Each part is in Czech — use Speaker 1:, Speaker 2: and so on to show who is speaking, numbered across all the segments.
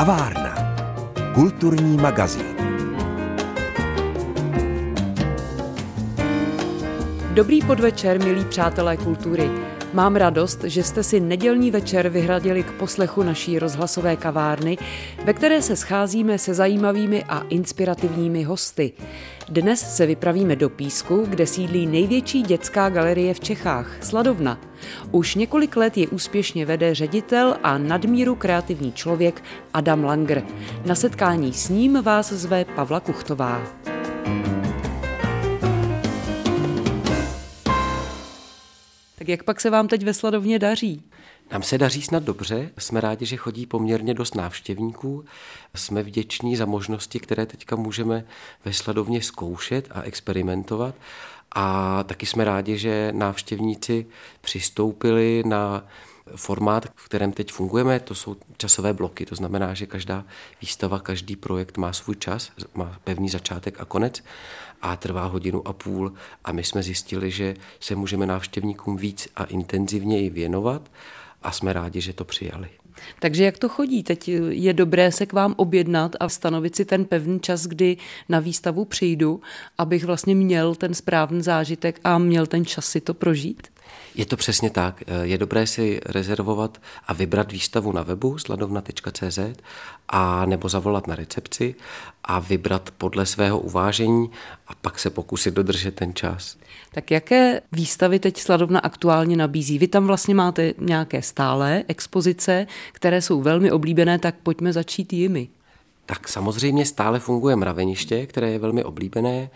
Speaker 1: Kavárna. Kulturní magazín.
Speaker 2: Dobrý podvečer, milí přátelé kultury. Mám radost, že jste si nedělní večer vyhradili k poslechu naší rozhlasové kavárny, ve které se scházíme se zajímavými a inspirativními hosty. Dnes se vypravíme do Písku, kde sídlí největší dětská galerie v Čechách, Sladovna. Už několik let je úspěšně vede ředitel a nadmíru kreativní člověk Adam Langer. Na setkání s ním vás zve Pavla Kuchtová. Tak jak pak se vám teď ve Sladovně daří?
Speaker 3: Nám se daří snad dobře, jsme rádi, že chodí poměrně dost návštěvníků, jsme vděční za možnosti, které teďka můžeme ve Sladovně zkoušet a experimentovat. A taky jsme rádi, že návštěvníci přistoupili na formát, v kterém teď fungujeme, to jsou časové bloky. To znamená, že každá výstava, každý projekt má svůj čas, má pevný začátek a konec a trvá hodinu a půl. A my jsme zjistili, že se můžeme návštěvníkům víc a intenzivněji věnovat a jsme rádi, že to přijali.
Speaker 2: Takže jak to chodí? Teď je dobré se k vám objednat a stanovit si ten pevný čas, kdy na výstavu přijdu, abych vlastně měl ten správný zážitek a měl ten čas si to prožít?
Speaker 3: Je to přesně tak. Je dobré si rezervovat a vybrat výstavu na webu sladovna.cz a nebo zavolat na recepci a vybrat podle svého uvážení a pak se pokusit dodržet ten čas.
Speaker 2: Tak jaké výstavy teď Sladovna aktuálně nabízí? Vy tam vlastně máte nějaké stále expozice, které jsou velmi oblíbené, tak pojďme začít jimi.
Speaker 3: Tak samozřejmě stále funguje mraveniště, které je velmi oblíbené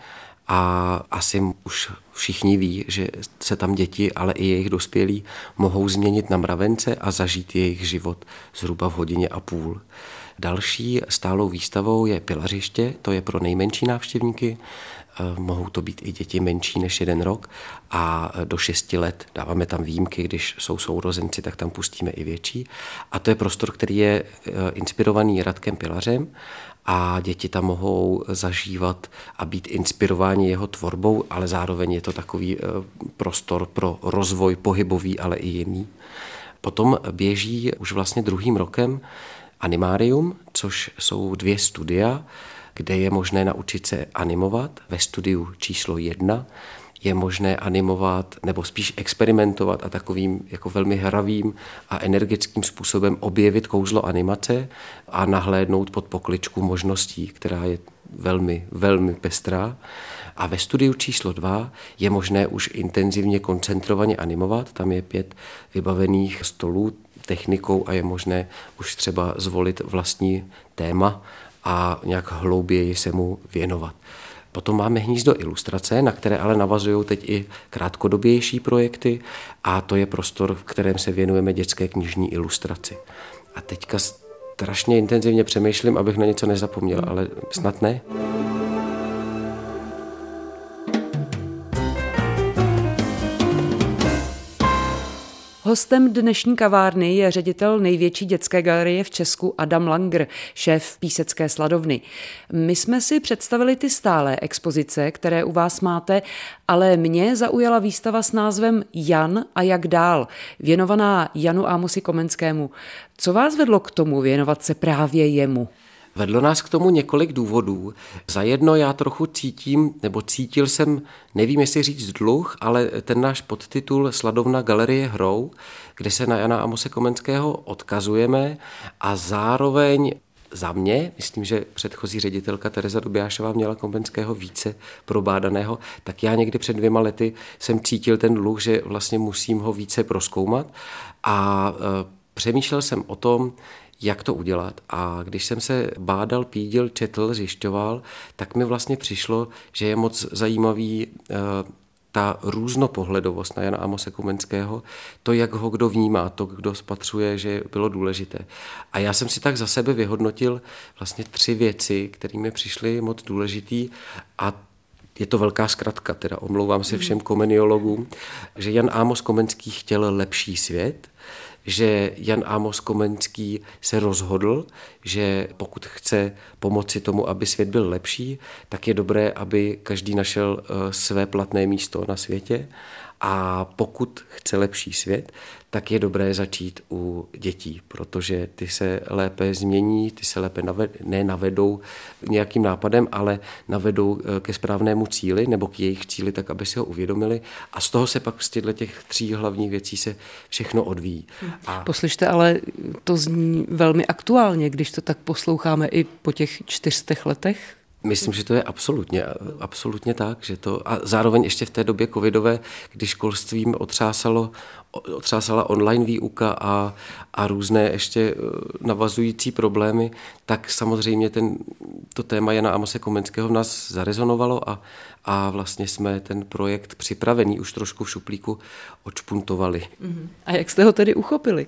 Speaker 3: a asi už všichni ví, že se tam děti, ale i jejich dospělí mohou změnit na mravence a zažít jejich život zhruba v hodině a půl. Další stálou výstavou je pilařiště, to je pro nejmenší návštěvníky, eh, mohou to být i děti menší než jeden rok a do šesti let dáváme tam výjimky, když jsou sourozenci, tak tam pustíme i větší. A to je prostor, který je eh, inspirovaný Radkem Pilařem a děti tam mohou zažívat a být inspirováni jeho tvorbou, ale zároveň je to takový eh, prostor pro rozvoj pohybový, ale i jiný. Potom běží už vlastně druhým rokem Animárium, což jsou dvě studia, kde je možné naučit se animovat ve studiu číslo jedna je možné animovat nebo spíš experimentovat a takovým jako velmi hravým a energickým způsobem objevit kouzlo animace a nahlédnout pod pokličku možností, která je velmi, velmi pestrá. A ve studiu číslo dva je možné už intenzivně koncentrovaně animovat. Tam je pět vybavených stolů technikou a je možné už třeba zvolit vlastní téma a nějak hlouběji se mu věnovat. Potom máme hnízdo ilustrace, na které ale navazují teď i krátkodobější projekty a to je prostor, v kterém se věnujeme dětské knižní ilustraci. A teďka strašně intenzivně přemýšlím, abych na něco nezapomněl, ale snad ne.
Speaker 2: Hostem dnešní kavárny je ředitel největší dětské galerie v Česku Adam Langer, šéf Písecké sladovny. My jsme si představili ty stále expozice, které u vás máte, ale mě zaujala výstava s názvem Jan a jak dál, věnovaná Janu Ámosi Komenskému. Co vás vedlo k tomu věnovat se právě jemu?
Speaker 3: Vedlo nás k tomu několik důvodů. Za jedno já trochu cítím, nebo cítil jsem, nevím jestli říct dluh, ale ten náš podtitul Sladovna galerie hrou, kde se na Jana Amose Komenského odkazujeme a zároveň za mě, myslím, že předchozí ředitelka Tereza Dobiášová měla Komenského více probádaného, tak já někdy před dvěma lety jsem cítil ten dluh, že vlastně musím ho více proskoumat a e, přemýšlel jsem o tom, jak to udělat. A když jsem se bádal, pídil, četl, zjišťoval, tak mi vlastně přišlo, že je moc zajímavý uh, ta různopohledovost na Jana Amose Kumenského, to, jak ho kdo vnímá, to, kdo spatřuje, že bylo důležité. A já jsem si tak za sebe vyhodnotil vlastně tři věci, které mi přišly moc důležitý a je to velká zkratka, teda omlouvám se všem komeniologům, že Jan Amos Komenský chtěl lepší svět, že Jan Amos Komenský se rozhodl, že pokud chce pomoci tomu, aby svět byl lepší, tak je dobré, aby každý našel eh, své platné místo na světě A pokud chce lepší svět, tak je dobré začít u dětí, protože ty se lépe změní, ty se lépe naved, ne navedou nějakým nápadem, ale navedou eh, ke správnému cíli nebo k jejich cíli, tak aby si ho uvědomili. A z toho se pak z těchto těch tří hlavních věcí se všechno odvíjí.
Speaker 2: A... Poslyšte, ale to zní velmi aktuálně, když to tak posloucháme i po těch čtyřstech letech
Speaker 3: Myslím, že to je absolutně, absolutně tak, že to a zároveň ještě v té době covidové, kdy školstvím otřásalo, otřásala online výuka a, a různé ještě eh, navazující problémy, tak samozřejmě ten, to téma Jana Amose Komenského v nás zarezonovalo a, a vlastně jsme ten projekt připravený už trošku v šuplíku odšpuntovali.
Speaker 2: Mhm. A jak jste ho tedy uchopili?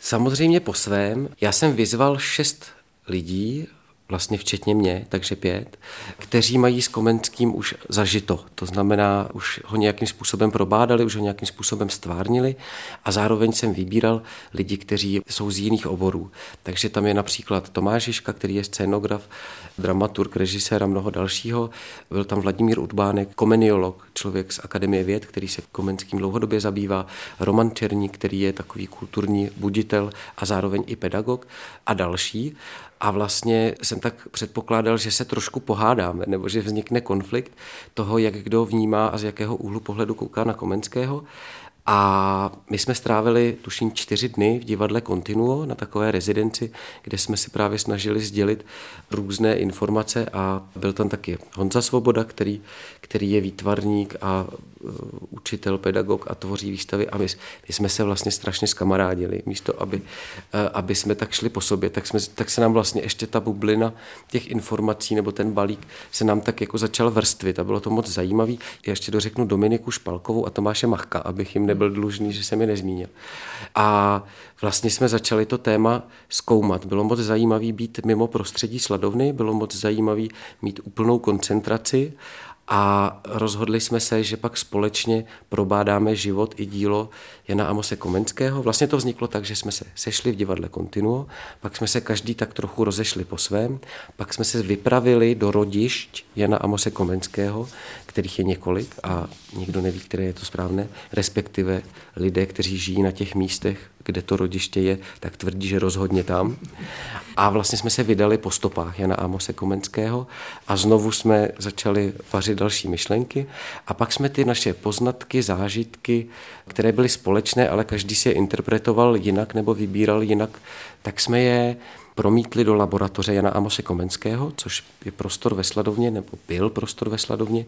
Speaker 3: Samozřejmě po svém. Já jsem vyzval šest lidí, vlastně včetně mě, takže pět, kteří mají s Komenským už zažito. To znamená, už ho nějakým způsobem probádali, už ho nějakým způsobem stvárnili a zároveň jsem vybíral lidi, kteří jsou z jiných oborů. Takže tam je například Tomáš Žižka, který je scénograf, dramaturg, režisér a mnoho dalšího. Byl tam Vladimír Udbánek, komeniolog, člověk z Akademie věd, který se Komenským dlouhodobě zabývá, Roman Černík, který je takový kulturní buditel a zároveň i pedagog a další. A vlastně jsem tak předpokládal, že se trošku pohádáme, nebo že vznikne konflikt toho, jak kdo vnímá a z jakého úhlu pohledu kouká na Komenského. A my jsme strávili, tuším, čtyři dny v divadle Continuo na takové rezidenci, kde jsme si právě snažili sdělit různé informace a byl tam taky Honza Svoboda, který, který je výtvarník a uh, učitel, pedagog a tvoří výstavy a my, my jsme se vlastně strašně skamarádili. Místo, aby, uh, aby jsme tak šli po sobě, tak, jsme, tak se nám vlastně ještě ta bublina těch informací nebo ten balík se nám tak jako začal vrstvit a bylo to moc zajímavý. Já ještě dořeknu Dominiku Špalkovou a Tomáše Machka, abych jim nebyl dlužný, že jsem je nezmínil. A vlastně jsme začali to téma zkoumat. Bylo moc zajímavé být mimo prostředí sladovny, bylo moc zajímavé mít úplnou koncentraci a rozhodli jsme se, že pak společně probádáme život i dílo Jana Amose Komenského. Vlastně to vzniklo tak, že jsme se sešli v divadle Continuo, pak jsme se každý tak trochu rozešli po svém, pak jsme se vypravili do rodišť Jana Amose Komenského, kterých je několik a nikdo neví, které je to správné, respektive lidé, kteří žijí na těch místech, kde to rodiště je, tak tvrdí, že rozhodně tam. A vlastně jsme se vydali po stopách Jana Amose Komenského a znovu jsme začali vařit další myšlenky a pak jsme ty naše poznatky, zážitky, které byly společné, ale každý si je interpretoval jinak nebo vybíral jinak, tak jsme je promítli do laboratoře Jana Amose Komenského, což je prostor ve Sladovně, nebo byl prostor ve Sladovně,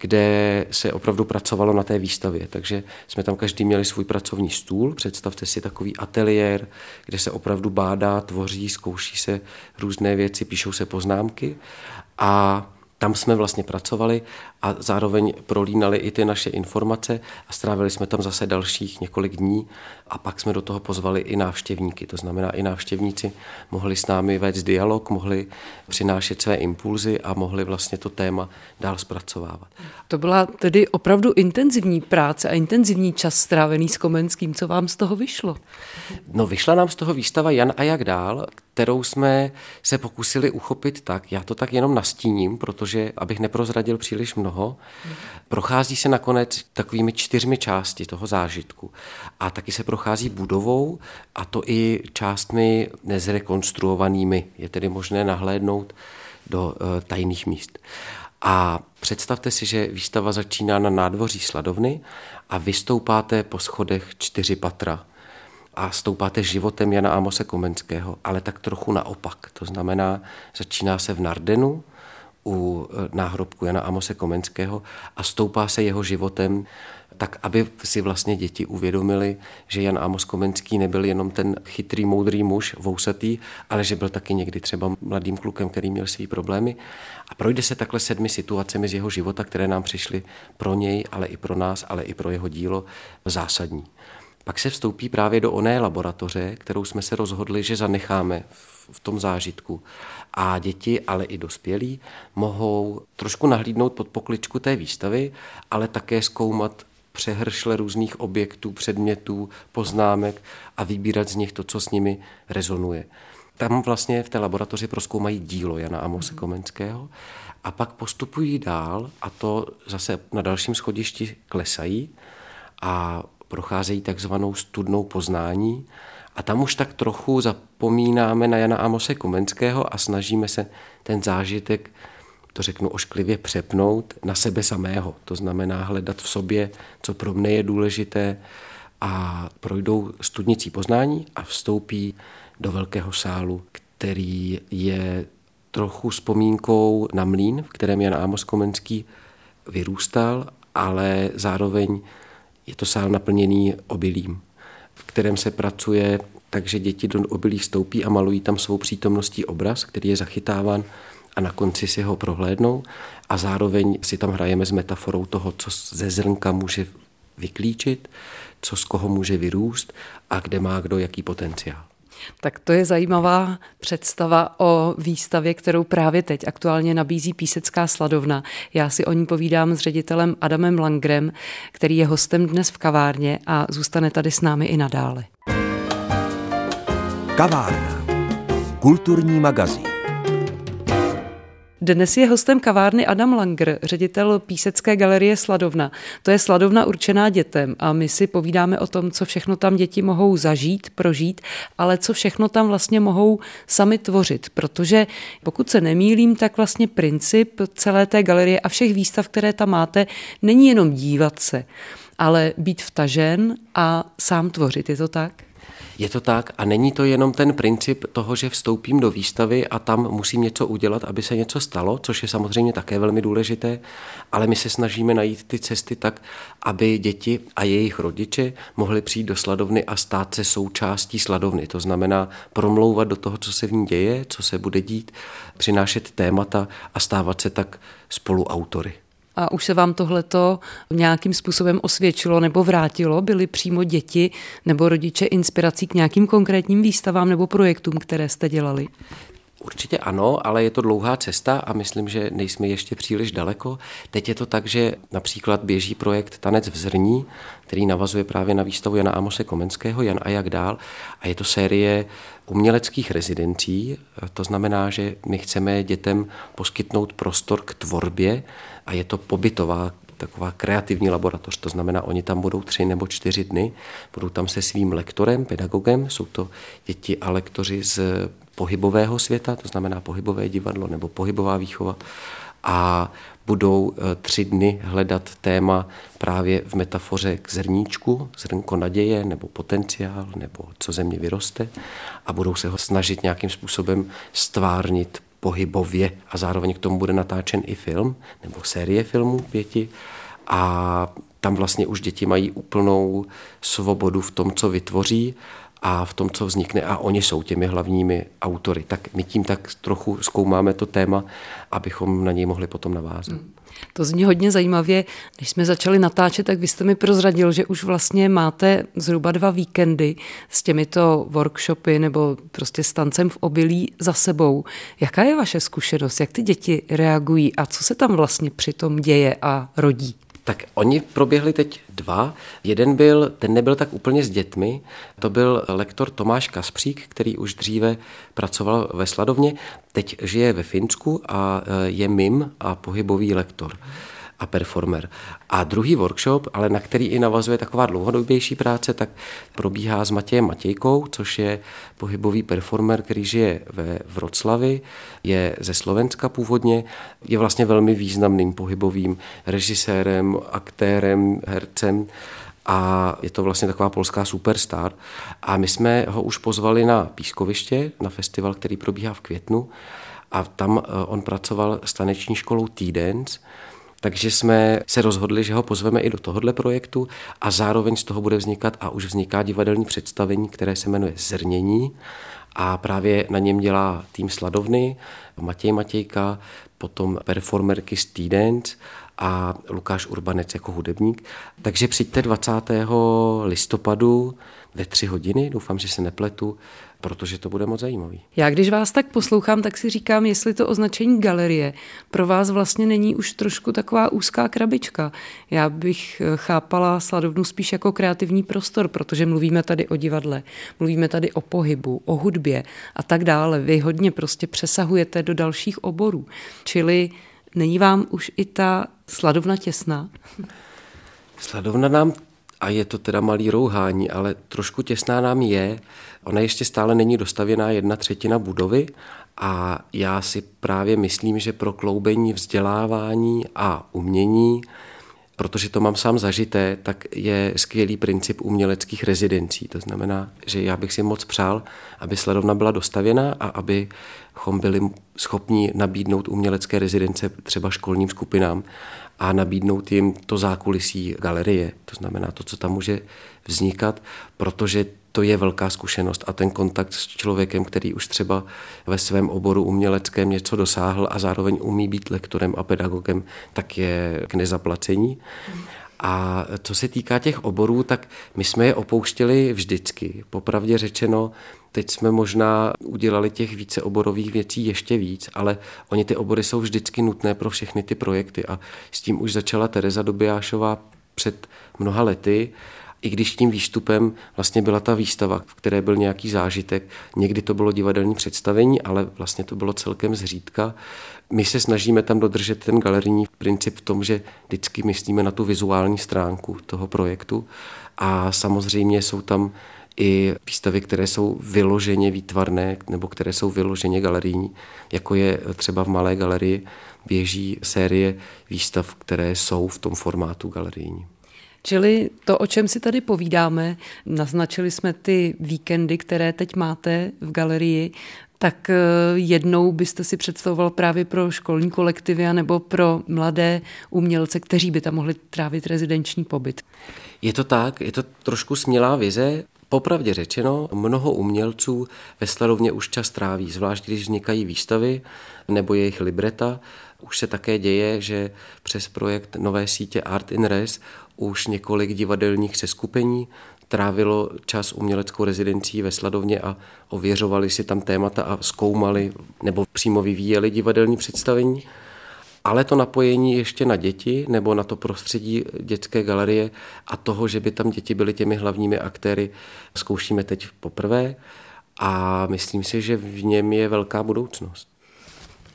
Speaker 3: kde se opravdu pracovalo na té výstavě. Takže jsme tam každý měli svůj pracovní stůl, představte si takový ateliér, kde se opravdu bádá, tvoří, zkouší se různé věci, píšou se poznámky. A tam jsme vlastně pracovali a zároveň prolínali i ty naše informace a strávili jsme tam zase dalších několik dní a pak jsme do toho pozvali i návštěvníky. To znamená, i návštěvníci mohli s námi vést dialog, mohli přinášet své impulzy a mohli vlastně to téma dál zpracovávat.
Speaker 2: To byla tedy opravdu intenzivní práce a intenzivní čas strávený s Komenským. Co vám z toho vyšlo?
Speaker 3: No vyšla nám z toho výstava Jan a jak dál, kterou jsme se pokusili uchopit tak, já to tak jenom nastíním, protože abych neprozradil příliš mnoho, prochází se nakonec takovými čtyřmi části toho zážitku a taky se prochází budovou a to i částmi nezrekonstruovanými. Je tedy možné nahlédnout do uh, tajných míst. A představte si, že výstava začíná na nádvoří Sladovny a vystoupáte po schodech čtyři patra a stoupáte životem Jana Amose Komenského, ale tak trochu naopak. To znamená, začíná se v Nardenu, u e, náhrobku Jana Amose Komenského a stoupá se jeho životem tak, aby si vlastně děti uvědomili, že Jan Amos Komenský nebyl jenom ten chytrý, moudrý muž, vousatý, ale že byl taky někdy třeba mladým klukem, který měl svý problémy. A projde se takhle sedmi situacemi z jeho života, které nám přišly pro něj, ale i pro nás, ale i pro jeho dílo zásadní. Pak se vstoupí právě do oné laboratoře, kterou jsme se rozhodli, že zanecháme v tom zážitku. A děti, ale i dospělí, mohou trošku nahlídnout pod pokličku té výstavy, ale také zkoumat přehršle různých objektů, předmětů, poznámek a vybírat z nich to, co s nimi rezonuje. Tam vlastně v té laboratoři proskoumají dílo Jana Amose Komenského a pak postupují dál a to zase na dalším schodišti klesají a procházejí takzvanou studnou poznání a tam už tak trochu zapomínáme na Jana Amose Komenského a snažíme se ten zážitek, to řeknu ošklivě, přepnout na sebe samého. To znamená hledat v sobě, co pro mne je důležité a projdou studnicí poznání a vstoupí do velkého sálu, který je trochu vzpomínkou na mlín, v kterém Jan Amos Komenský vyrůstal, ale zároveň je to sál naplněný obilím, v kterém se pracuje takže děti do obilí vstoupí a malují tam svou přítomností obraz, který je zachytáván a na konci si ho prohlédnou a zároveň si tam hrajeme s metaforou toho, co ze zrnka může vyklíčit, co z koho může vyrůst a kde má kdo jaký potenciál.
Speaker 2: Tak to je zajímavá představa o výstavě, kterou právě teď aktuálně nabízí Písecká sladovna. Já si o ní povídám s ředitelem Adamem Langrem, který je hostem dnes v kavárně a zůstane tady s námi i nadále.
Speaker 1: Kavárna. Kulturní magazín.
Speaker 2: Dnes je hostem kavárny Adam Langer, ředitel Písecké galerie Sladovna. To je Sladovna určená dětem a my si povídáme o tom, co všechno tam děti mohou zažít, prožít, ale co všechno tam vlastně mohou sami tvořit, protože pokud se nemýlím, tak vlastně princip celé té galerie a všech výstav, které tam máte, není jenom dívat se, ale být vtažen a sám tvořit. Je to tak?
Speaker 3: Je to tak a není to jenom ten princip toho, že vstoupím do výstavy a tam musím něco udělat, aby se něco stalo, což je samozřejmě také velmi důležité, ale my se snažíme najít ty cesty tak, aby děti a jejich rodiče mohli přijít do sladovny a stát se součástí sladovny. To znamená promlouvat do toho, co se v ní děje, co se bude dít, přinášet témata a stávat se tak spoluautory.
Speaker 2: A už se vám tohleto nějakým způsobem osvědčilo nebo vrátilo? Byly přímo děti nebo rodiče inspirací k nějakým konkrétním výstavám nebo projektům, které jste dělali?
Speaker 3: Určitě ano, ale je to dlouhá cesta a myslím, že nejsme ještě příliš daleko. Teď je to tak, že například běží projekt Tanec v zrní, který navazuje právě na výstavu Jana Amose Komenského, Jan a jak dál. A je to série uměleckých rezidencí. To znamená, že my chceme dětem poskytnout prostor k tvorbě a je to pobytová taková kreativní laboratoř, to znamená, oni tam budou tři nebo čtyři dny, budou tam se svým lektorem, pedagogem, jsou to děti a lektoři z pohybového světa, to znamená pohybové divadlo nebo pohybová výchova a budou eh, tři dny hledat téma právě v metafoře k zrníčku, zrnko naděje nebo potenciál, nebo co země vyroste a budou se ho snažit nějakým způsobem stvárnit pohybově a zároveň k tomu bude natáčen i film nebo série filmů pěti. A tam vlastně už děti mají úplnou svobodu v tom, co vytvoří a v tom, co vznikne a oni jsou těmi hlavními autory. Tak my tím tak trochu zkoumáme to téma, abychom na něj mohli potom navázat. Hmm.
Speaker 2: To zní hodně zajímavě. Když jsme začali natáčet, tak vy jste mi prozradil, že už vlastně máte zhruba dva víkendy s těmito workshopy nebo prostě s tancem v obilí za sebou. Jaká je vaše zkušenost? Jak ty děti reagují a co se tam vlastně při tom děje a rodí?
Speaker 3: Tak oni proběhli teď dva. Jeden byl, ten nebyl tak úplně s dětmi, to byl lektor Tomáš Kaspřík, který už dříve pracoval ve Sladovně, teď žije ve Finsku a e, je mim a pohybový lektor a performer. A druhý workshop, ale na který i navazuje taková dlouhodobější práce, tak probíhá s Matějem Matějkou, což je pohybový performer, který žije ve Vroclavi, je ze Slovenska původně, je vlastně velmi významným pohybovým režisérem, aktérem, hercem a je to vlastně taková polská superstar. A my jsme ho už pozvali na Pískoviště, na festival, který probíhá v květnu a tam eh, on pracoval s taneční školou T-Dance, takže jsme se rozhodli, že ho pozveme i do tohohle projektu a zároveň z toho bude vznikat a už vzniká divadelní představení, které se jmenuje Zrnění a právě na něm dělá tým Sladovny, Matěj Matějka, potom performerky T-Dance a Lukáš Urbanec jako hudebník. Takže přijďte 20. listopadu ve tři hodiny, doufám, že se nepletu, protože to bude moc zajímavý.
Speaker 2: Já když vás tak poslouchám, tak si říkám, jestli to označení galerie pro vás vlastně není už trošku taková úzká krabička. Já bych eh, chápala sladovnu spíš jako kreativní prostor, protože mluvíme tady o divadle, mluvíme tady o pohybu, o hudbě a tak dále. Vy hodně prostě přesahujete do dalších oborů. Čili není vám už i ta sladovna těsná?
Speaker 3: Sladovna nám a je to teda malý rouhání, ale trošku těsná nám je. Ona ještě stále není dostavěná jedna třetina budovy a já si právě myslím, že pro kloubení vzdělávání a umění, protože to mám sám zažité, tak je skvělý princip uměleckých rezidencí. To znamená, že já bych si moc přál, aby sledovna byla dostavěna a abychom byli schopni nabídnout umělecké rezidence třeba školním skupinám a nabídnout jim to zákulisí galerie, to znamená to, co tam může vznikat, protože to je velká zkušenost a ten kontakt s člověkem, který už třeba ve svém oboru uměleckém něco dosáhl a zároveň umí být lektorem a pedagogem, tak je k nezaplacení. A co se týká těch oborů, tak my jsme je opouštěli vždycky. Popravdě řečeno, teď jsme možná udělali těch více oborových věcí ještě víc, ale oni ty obory jsou vždycky nutné pro všechny ty projekty a s tím už začala Tereza Dobijášová před mnoha lety i když tím výstupem vlastně byla ta výstava, v které byl nějaký zážitek. Někdy to bylo divadelní představení, ale vlastně to bylo celkem zřídka. My se snažíme tam dodržet ten galerijní princip v tom, že vždycky myslíme na tu vizuální stránku toho projektu a samozřejmě jsou tam i výstavy, které jsou vyloženě výtvarné nebo které jsou vyloženě galerijní, jako je třeba v Malé galerii běží série výstav, které jsou v tom formátu galerijní.
Speaker 2: Čili to, o čem si tady povídáme, naznačili jsme ty víkendy, které teď máte v galerii, tak eh, jednou byste si představoval právě pro školní kolektivy nebo pro mladé umělce, kteří by tam mohli trávit rezidenční pobyt.
Speaker 3: Je to tak, je to trošku smělá vize. Popravdě řečeno, mnoho umělců ve Sladovně už čas tráví, zvlášť když vznikají výstavy nebo jejich libreta. Už se také děje, že přes projekt nové sítě Art in Res už několik divadelních seskupení trávilo čas uměleckou rezidencí ve Sladovně a ověřovali si tam témata a zkoumali nebo přímo vyvíjeli divadelní představení. Ale to napojení ještě na děti nebo na to prostředí dětské galerie a toho, že by tam děti byly těmi hlavními aktéry, zkoušíme teď poprvé a myslím si, že v něm je velká budoucnost.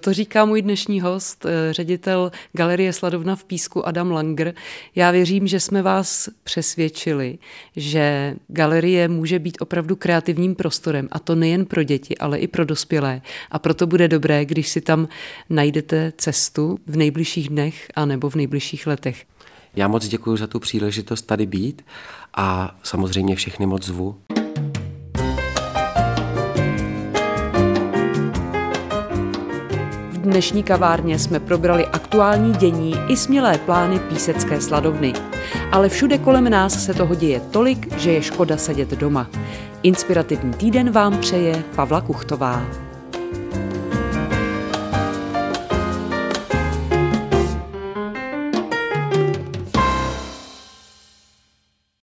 Speaker 2: To říká můj dnešní host, eh, ředitel Galerie Sladovna v Písku Adam Langer. Já věřím, že jsme vás přesvědčili, že galerie může být opravdu kreativním prostorem a to nejen pro děti, ale i pro dospělé. A proto bude dobré, když si tam najdete cestu v nejbližších dnech a nebo v nejbližších letech.
Speaker 3: Já moc děkuji za tu příležitost tady být a samozřejmě všechny moc zvu.
Speaker 2: Dnešní kavárně jsme probrali aktuální dění i smělé plány písecké sladovny. Ale všude kolem nás se toho děje tolik, že je škoda sedět doma. Inspirativní týden vám přeje Pavla Kuchtová.